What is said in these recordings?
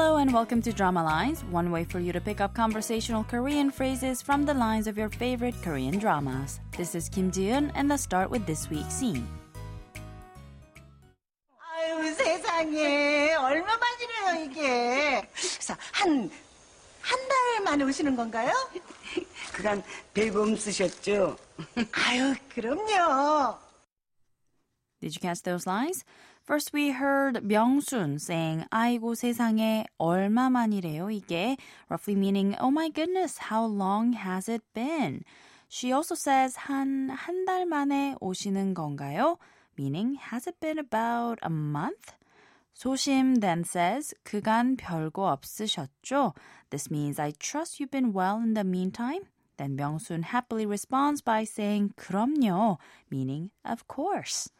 Hello and welcome to Drama Lines, one way for you to pick up conversational Korean phrases from the lines of your favorite Korean dramas. This is Kim Ji-eun, and let's start with this week's scene. 아유 세상에 얼마만이래요 이게 그래서 한 한 달 만에 오시는 건가요? 그간 별거 없으셨죠? 아유 그럼요 Did you catch those lines? First, we heard 명순 saying, 아이고 세상에 얼마만이래요 이게, roughly meaning, oh my goodness, how long has it been? She also says, 한, 한 달 만에 오시는 건가요? Meaning, has it been about a month? 소심 then says, 그간 별거 없으셨죠? This means, I trust you've been well in the meantime? Then 명순 happily responds by saying, 그럼요, meaning, of course.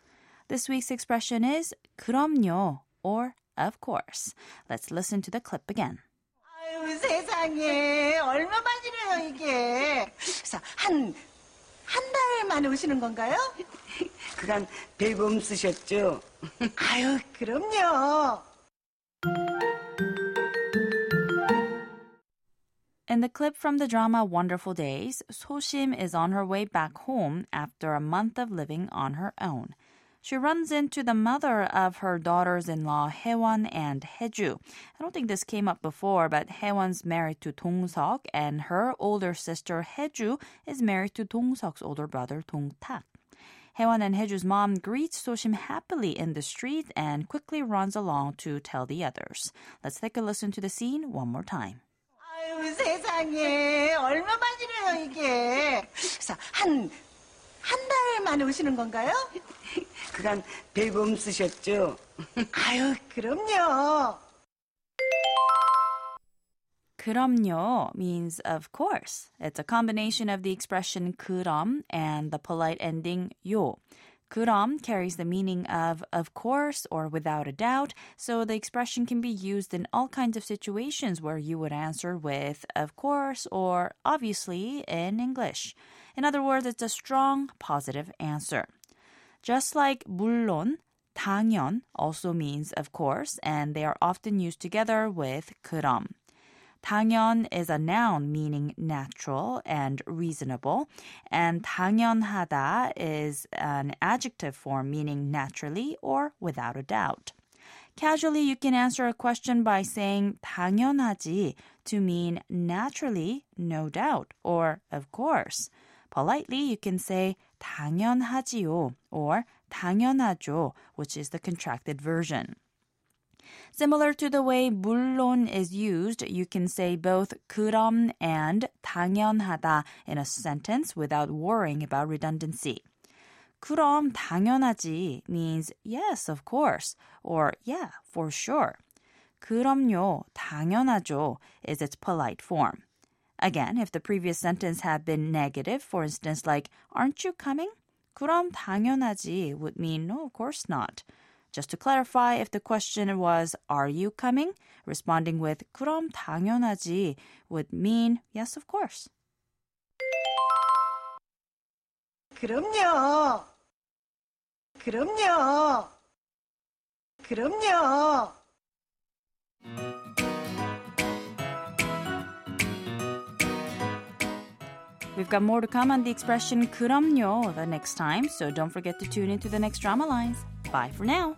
This week's expression is 그럼요 or of course. Let's listen to the clip again. 아유 세상에 얼마만이래요 이게 그래서 한 한 달 만에 오시는 건가요? 그간 별거 없으셨죠? 아유 그럼요 In the clip from the drama Wonderful Days, Soshim is on her way back home after a month of living on her own. She runs into the mother of her daughters-in-law Haewon and Haeju. I don't think this came up before, but Haewon's married to Dong-seok and her older sister Haeju is married to Dong-seok's older brother Dong-tak. Haewon and Haeju's mom greets Soshim happily in the street and quickly runs along to tell the others. Let's take a listen to the scene one more time. 아유 세상에 얼마만이래요 이게 그래서 한 한 달 만에 오시는 건가요? 그간 별거 없으셨죠? 아유 그럼요 그럼요 means of course. It's a combination of the expression 그럼 and the polite ending 요. 그럼 carries the meaning of of course or without a doubt, so the expression can be used in all kinds of situations where you would answer with of course or obviously in English. In other words, it's a strong positive answer. Just like 물론, 당연 also means of course, and they are often used together with 그럼. 당연 is a noun meaning natural and reasonable, and 당연하다 is an adjective form meaning naturally or without a doubt. Casually, you can answer a question by saying 당연하지 to mean naturally, no doubt, or of course. Politely, you can say 당연하지요 or 당연하죠, which is the contracted version. Similar to the way 물론 is used, you can say both 그럼 and 당연하다 in a sentence without worrying about redundancy. 그럼 당연하지 means yes, of course, or yeah, for sure. 그럼요, 당연하죠 is its polite form. Again, if the previous sentence had been negative, for instance, like, aren't you coming? 그럼 당연하지 would mean no, of course not. Just to clarify, if the question was, are you coming? Responding with, 그럼 당연하지 would mean, yes, of course. 그럼요 그럼요 그럼요 We've got more to come on the expression 그럼요 the next time, so don't forget to tune into the next drama lines. Bye for now.